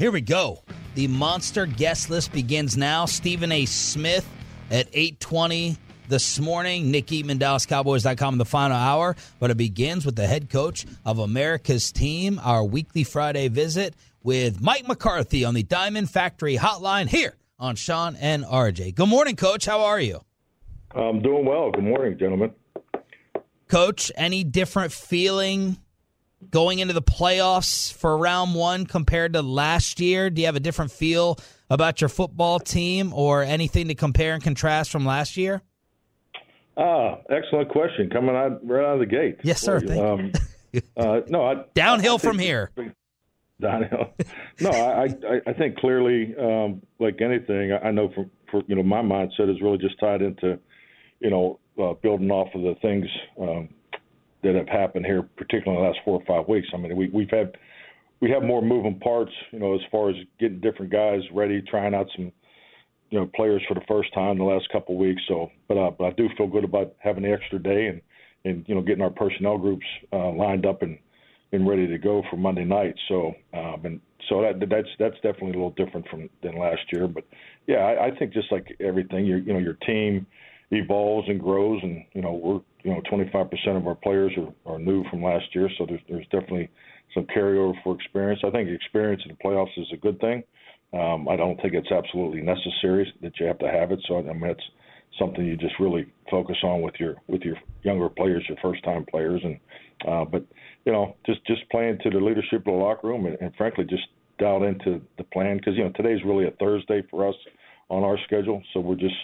Here we go. The monster guest list begins now. Stephen A. Smith at 820 this morning. Nick Eatman, DallasCowboys.com in the final hour. But it begins with the head coach of America's team, our weekly Friday visit with Mike McCarthy on the Diamond Factory Hotline here on Shan and RJ. Good morning, Coach. How are you? I'm doing well. Good morning, gentlemen. Coach, any different feeling going into the playoffs for round one compared to last year? Do you have a different feel about your football team or anything to compare and contrast from last year? Ah, excellent question. Coming out right out of the gate. Yes, sir. Thank um, uh, no, I, downhill I from here. Downhill. No, I, I, I think clearly, um, like anything, I know from for you know my mindset is really just tied into, you know, uh, building off of the things um, that have happened here, particularly in the last four or five weeks. I mean, we, we've had we have more moving parts, you know, as far as getting different guys ready, trying out some, you know, players for the first time the last couple of weeks. So, but, uh, but I do feel good about having the extra day and and you know getting our personnel groups uh, lined up and and ready to go for Monday night. So, um, and so that that's that's definitely a little different from than last year. But yeah, I, I think just like everything, your you know your team evolves and grows, and you know we're you know 25% of our players are, are new from last year, so there's there's definitely some carryover for experience. I think experience in the playoffs is a good thing. Um, I don't think it's absolutely necessary that you have to have it. So I mean, it's something you just really focus on with your with your younger players, your first time players, and uh, but you know just just playing to the leadership of the locker room, and, and frankly just dialed into the plan because you know today's really a Thursday for us on our schedule, so we're just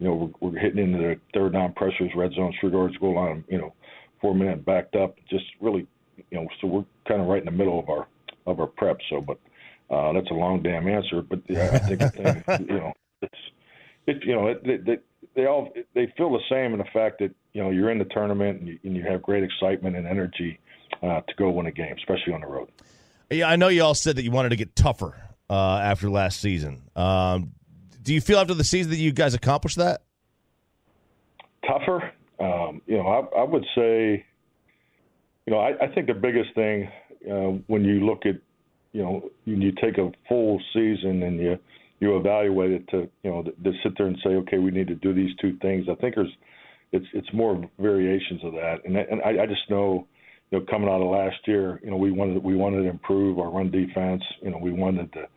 you know, we're, we're hitting into the third down pressures, red zone, three yards goal line, you know, four minute backed up. Just really, you know, so we're kind of right in the middle of our of our prep. So, but uh, that's a long damn answer. But yeah, I think, I think you know, it's it, you know, it, they, they they all they feel the same in the fact that you know you're in the tournament and you, and you have great excitement and energy uh, to go win a game, especially on the road. Yeah, I know you all said that you wanted to get tougher uh, after last season. Um, do you feel after the season that you guys accomplished that? Tougher, um, you know, I, I, would say, you know, I, I think the biggest thing uh, when you look at, you know, when you take a full season and you you evaluate it to, you know, to, to sit there and say, okay, we need to do these two things. I think there's, it's it's more variations of that, and and I, I just know you know, coming out of last year, you know, we wanted we wanted to improve our run defense. You know, we wanted to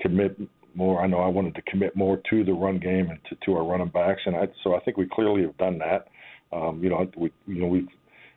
commit more. I know I wanted to commit more to the run game and to, to our running backs, and I, so I think we clearly have done that. Um, you know, we you know we've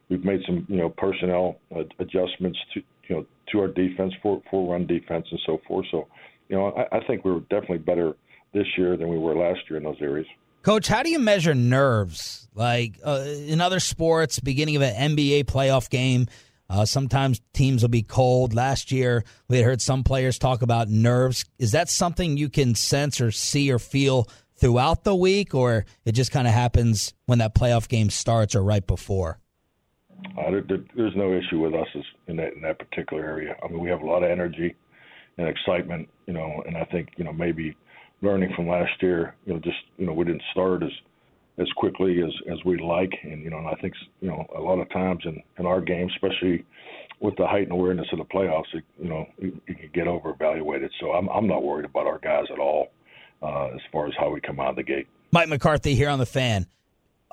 we've made some you know personnel adjustments to you know to our defense for for run defense and so forth. So you know, I, I think we are definitely better this year than we were last year in those areas. Coach, how do you measure nerves? Like uh, in other sports, beginning of an NBA playoff game, uh, sometimes teams will be cold. Last year, we had heard some players talk about nerves. Is that something you can sense or see or feel throughout the week, or it just kind of happens when that playoff game starts or right before? Uh, there, there's no issue with us in that in that particular area. I mean, we have a lot of energy and excitement, you know, and I think you know maybe learning from last year, you know, just you know we didn't start as as quickly as as we like. And you know, and I think you know a lot of times in in our game, especially with the heightened awareness of the playoffs, it, you know, it, it can get over evaluated. So I'm I'm not worried about our guys at all uh, as far as how we come out of the gate. Mike McCarthy here on the fan.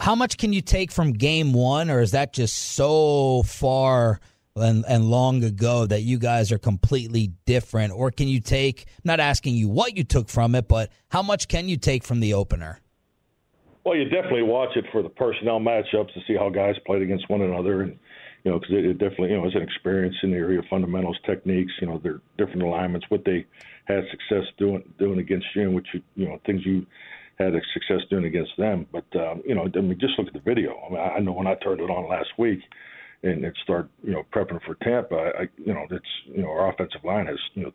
How much can you take from game one, or is that just so far and, and long ago that you guys are completely different? Or can you take, I'm not asking you what you took from it, but how much can you take from the opener? Well, you definitely watch it for the personnel matchups to see how guys played against one another, and you know, because it, it, definitely, you know, is an experience in the area of fundamentals, techniques. You know, their different alignments, what they had success doing doing against you, and what you, you know, things you had success doing against them. But um, you know, I mean, just look at the video. I mean, I know when I turned it on last week, and it started, you know, prepping for Tampa. I, you know, it's you know, our offensive line has, you know,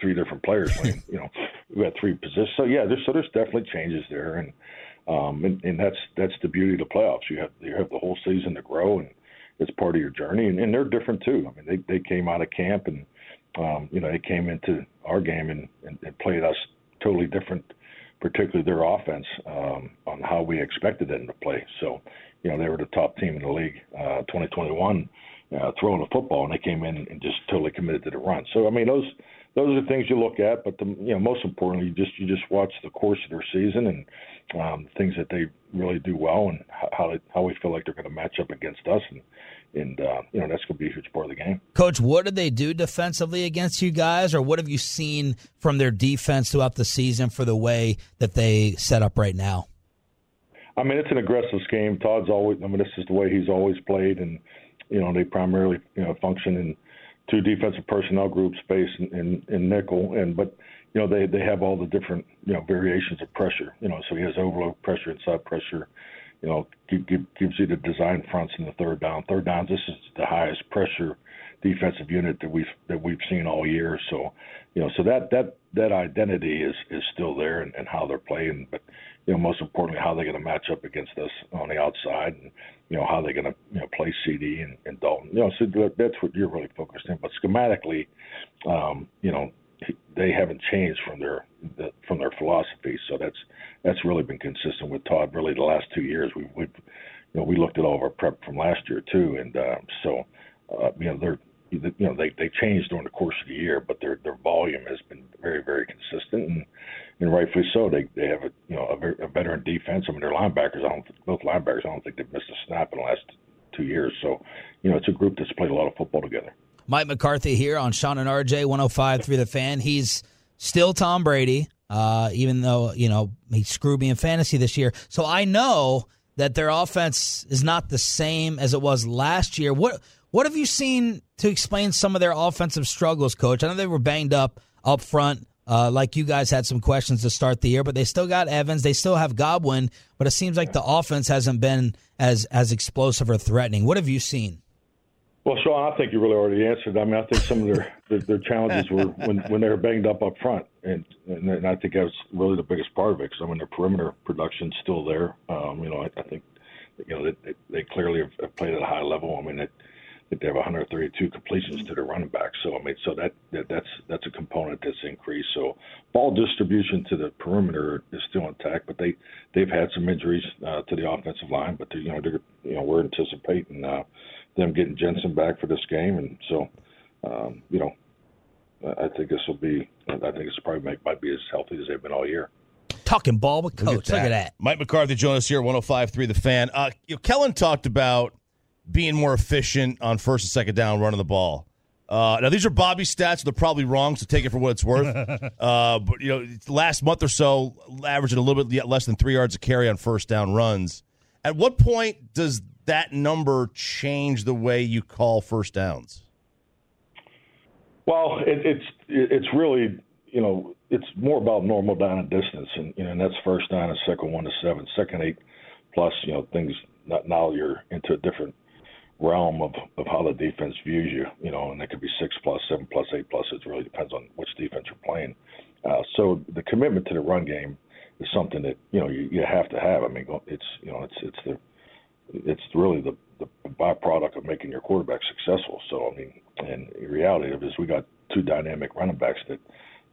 three different players. you know, we had three positions. So yeah, there's so there's definitely changes there, and um, and, and that's that's the beauty of the playoffs. You have you have the whole season to grow, and it's part of your journey. And, and they're different too. I mean, they they came out of camp, and um, you know they came into our game and, and, and played us totally different, particularly their offense um, on how we expected them to play. So, you know, they were the top team in the league, uh, 2021, uh, throwing the football, and they came in and just totally committed to the run. So, I mean, those those are things you look at. But the, you know, most importantly, you just you just watch the course of their season and um, things that they really do well and how they, how we feel like they're going to match up against us and and uh, you know that's going to be a huge part of the game. Coach, what did they do defensively against you guys, or what have you seen from their defense throughout the season for the way that they set up right now? I mean, it's an aggressive scheme. Todd's always. I mean, this is the way he's always played, and you know they primarily you know function in two defensive personnel groups, space and, and, and nickel, and but you know they they have all the different you know variations of pressure. You know, so he has overload pressure, inside pressure. You know, give, give, gives you the design fronts in the third down. Third downs. This is the highest pressure defensive unit that we've that we've seen all year. So, you know, so that that that identity is is still there and, and how they're playing. But you know, most importantly, how they're going to match up against us on the outside, and you know how they're going to you know play CeeDee and, and Dalton. You know, so that's what you're really focused in. But schematically, um, you know, they haven't changed from their the, from their philosophy. So that's that's really been consistent with Todd. Really, the last two years, we we you know we looked at all of our prep from last year too, and uh, so uh, you know they're you know they they changed during the course of the year, but their their volume has been very very consistent and and rightfully so. They they have a you know a, a veteran defense. I mean their linebackers. I don't both linebackers. I don't think they've missed a snap in the last two years. So you know it's a group that's played a lot of football together. Mike McCarthy here on Shan and RJ 105.3 the fan. He's still Tom Brady, uh, even though you know he screwed me in fantasy this year. So I know that their offense is not the same as it was last year. What what have you seen to explain some of their offensive struggles, Coach? I know they were banged up up front. Uh, like you guys had some questions to start the year, but they still got Evans. They still have Godwin, but it seems like the offense hasn't been as as explosive or threatening. What have you seen? Well, Shan, I think you really already answered. I mean, I think some of their their, their challenges were when when they were banged up up front, and and, and I think that was really the biggest part of it. Because I mean, their perimeter production's still there. Um, you know, I, I think you know they, they clearly have played at a high level. I mean, it, they have 132 completions to their running back. So I mean, so that, that that's that's a component that's increased. So ball distribution to the perimeter is still intact, but they they've had some injuries uh, to the offensive line. But you know, they're, you know, we're anticipating uh, them getting Jensen back for this game, and so um, you know, I think this will be. I think this probably make, might be as healthy as they've been all year. Talking ball with coach. Look at that. Look at that. Mike McCarthy joined us here, 105.3 The Fan. Uh, you know, Kellen talked about being more efficient on first and second down running the ball. Uh, now these are Bobby's stats. They're probably wrong, so take it for what it's worth. uh, but you know, last month or so, averaging a little bit less than three yards a carry on first down runs. At what point does that number change the way you call first downs? Well, it, it's it's really you know it's more about normal down and distance, and you know and that's first down and second one to seven, second eight plus. You know things. Now you're into a different realm of, of how the defense views you, you know, and it could be six plus, seven plus, eight plus. It really depends on which defense you're playing. Uh, so the commitment to the run game is something that you know you, you have to have. I mean, it's you know it's it's the it's really the, the byproduct of making your quarterback successful. So I mean, and the reality of it is we got two dynamic running backs that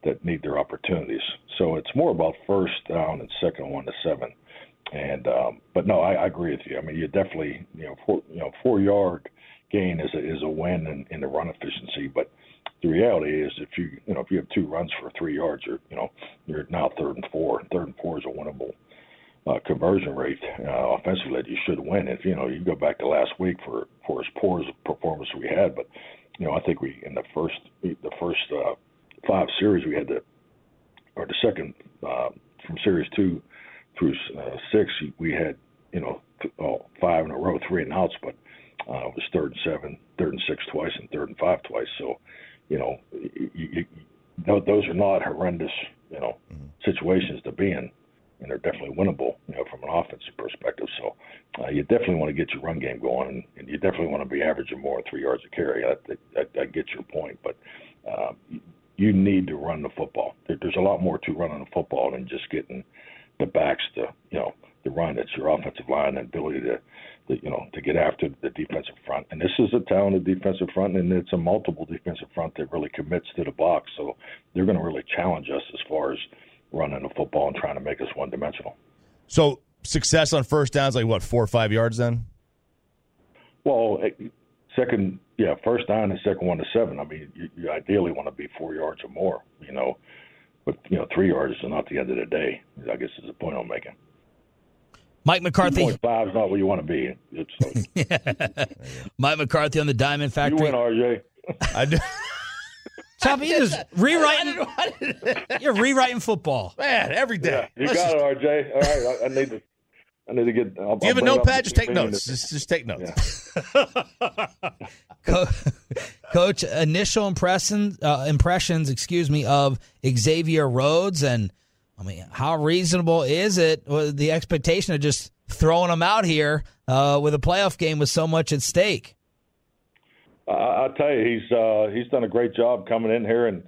that need their opportunities. So it's more about first down and second one to seven. And um, but no, I, I agree with you. I mean, you definitely you know four you know four yard gain is a, is a win in, in the run efficiency, but the reality is if you you know if you have two runs for three yards, you're you know you're now third and four. Third and four is a winnable uh, conversion rate uh, offensively that you should win. If you know you go back to last week for for as poor as performance we had, but you know I think we in the first the first uh, five series we had the or the second uh, from series two through uh, six, we had you know th- oh, five in a row, three and outs, but uh, it was third and seven, third and six twice, and third and five twice. So, you know, you, you, those are not horrendous, you know, mm-hmm. situations to be in, and they're definitely winnable, you know, from an offensive perspective. So, uh, you definitely want to get your run game going, and, and you definitely want to be averaging more than three yards a carry. I, I, I get your point, but uh, you need to run the football. There's a lot more to running the football than just getting the backs to you know the run. It's your offensive line and ability to, to you know to get after the defensive front. And this is a talented defensive front, and it's a multiple defensive front that really commits to the box. So they're going to really challenge us as far as running the football and trying to make us one dimensional. So success on first downs, like what four or five yards then? Well, second yeah, first down and second one to seven. I mean, you, you ideally want to be four yards or more, you know, but you know, three yards is not the end of the day. I guess is the point I'm making. Mike McCarthy. Point five is not where you want to be. It's, uh, Mike McCarthy on the Diamond Factory. you Factory. win, RJ. I do. Choppy, you just rewriting. You're rewriting football. Man, every day. You Let's got just- it, RJ. All right, I, I need to. I need to get. I'll, do you have a I'll bring it up notepad? Just take notes. Just, just take notes. Co- Coach, initial impressions, uh, impressions, excuse me, of Xavier Rhodes, and I mean, how reasonable is it? The expectation of just throwing him out here uh, with a playoff game with so much at stake. I, I'll tell you, he's uh, he's done a great job coming in here and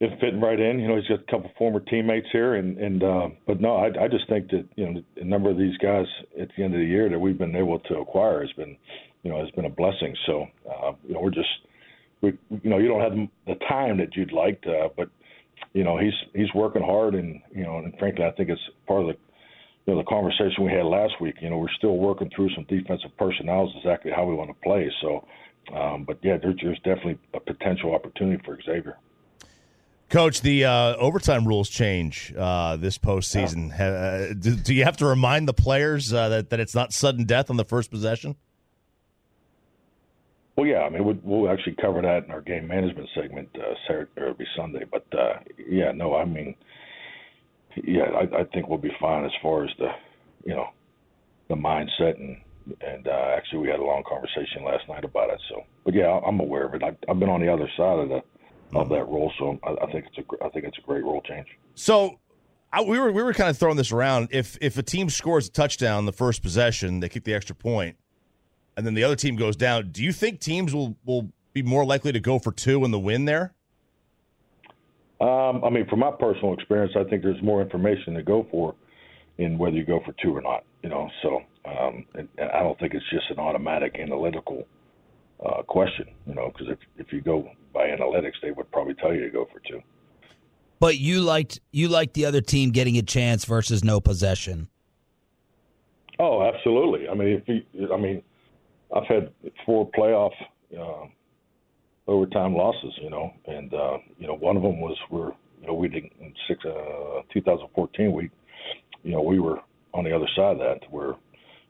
and fitting right in. You know, he's got a couple former teammates here, and and uh, but no, I, I just think that you know a number of these guys at the end of the year that we've been able to acquire has been, you know, has been a blessing. So uh, you know, we're just we you know you don't have the time that you'd like, to, but you know he's he's working hard, and you know, and frankly, I think it's part of the you know the conversation we had last week. You know, we're still working through some defensive personnel, is exactly how we want to play. So. Um, but yeah, there, there's definitely a potential opportunity for Xavier. Coach, the uh, overtime rules change uh, this postseason. Uh, do, do you have to remind the players uh, that, that it's not sudden death on the first possession? Well, yeah, I mean, we'll, we'll actually cover that in our game management segment uh, Saturday or be Sunday. But uh, yeah, no, I mean, yeah, I, I think we'll be fine as far as the, you know, the mindset and and uh, actually we had a long conversation last night about it. So, but yeah, I'm aware of it. I, I've been on the other side of the of that rule, so I, I think it's a I think it's a great rule change. So I, we were we were kind of throwing this around. If if a team scores a touchdown the first possession, they kick the extra point, and then the other team goes down. Do you think teams will will be more likely to go for two in the win there? Um, I mean, from my personal experience, I think there's more information to go for in whether you go for two or not. You know, so um, and, and I don't think it's just an automatic analytical uh, question. You know, because if if you go by analytics, they would probably tell you to go for two. But you liked you liked the other team getting a chance versus no possession. Oh, absolutely. I mean, if you, I mean, I've had four playoff uh, overtime losses, you know, and uh, you know, one of them was where you know we didn't in six uh, 2014 we, you know, we were on the other side of that where,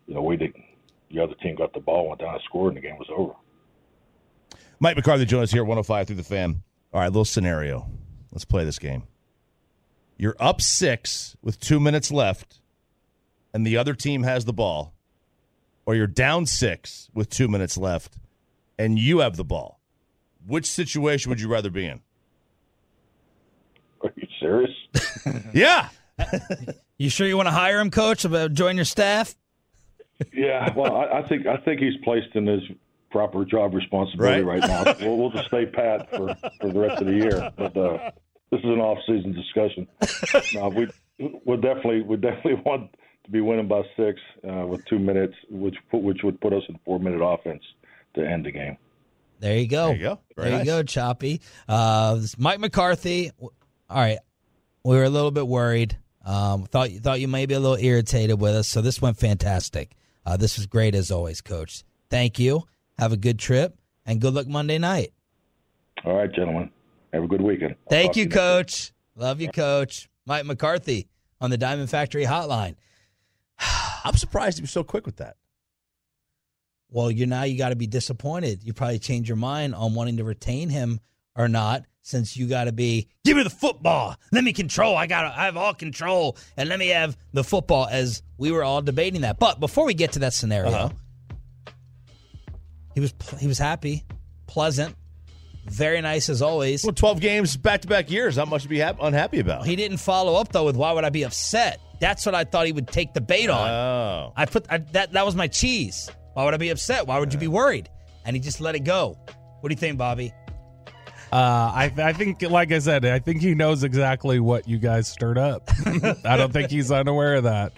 you know, we didn't. The other team got the ball, went down and scored, and the game was over. Mike McCarthy joins us here at 105.3 the fan. All right, little scenario. Let's play this game. You're up six with two minutes left, and the other team has the ball, or you're down six with two minutes left, and you have the ball. Which situation would you rather be in? Are you serious? Yeah. You sure you want to hire him, coach? About join your staff? yeah. Well, I, I think I think he's placed in his proper job responsibility Right. right, now. We'll, we'll just stay pat for, for the rest of the year. But uh, this is an off-season discussion. no, we we definitely we definitely want to be winning by six uh, with two minutes, which which would put us in four-minute offense to end the game. There you go. There you go. Very there nice. you go, Choppy. Uh, Mike McCarthy. All right, we were a little bit worried. Um, thought you thought you may be a little irritated with us, so this went fantastic. Uh, this was great as always, Coach. Thank you. Have a good trip and good luck Monday night. All right, gentlemen. Have a good weekend. I'll Thank you, next week. Coach. Love you, Coach. Mike McCarthy on the Diamond Factory Hotline. I'm surprised he was so quick with that. Well, you now you got to be disappointed. You probably change your mind on wanting to retain him or not, since you got to be give me the football. Let me control. I got I have all control, and let me have the football. As we were all debating that, but before we get to that scenario, Uh-huh. He was he was happy, pleasant, very nice as always. Well, 12 games back to back years. Not much to be hap- unhappy about. He didn't follow up though with why would I be upset? That's what I thought he would take the bait on. Oh. I put I, that that was my cheese. Why would I be upset? Why would you be worried? And he just let it go. What do you think, Bobby? Uh, I, I think, like I said, I think he knows exactly what you guys stirred up. I don't think he's unaware of that.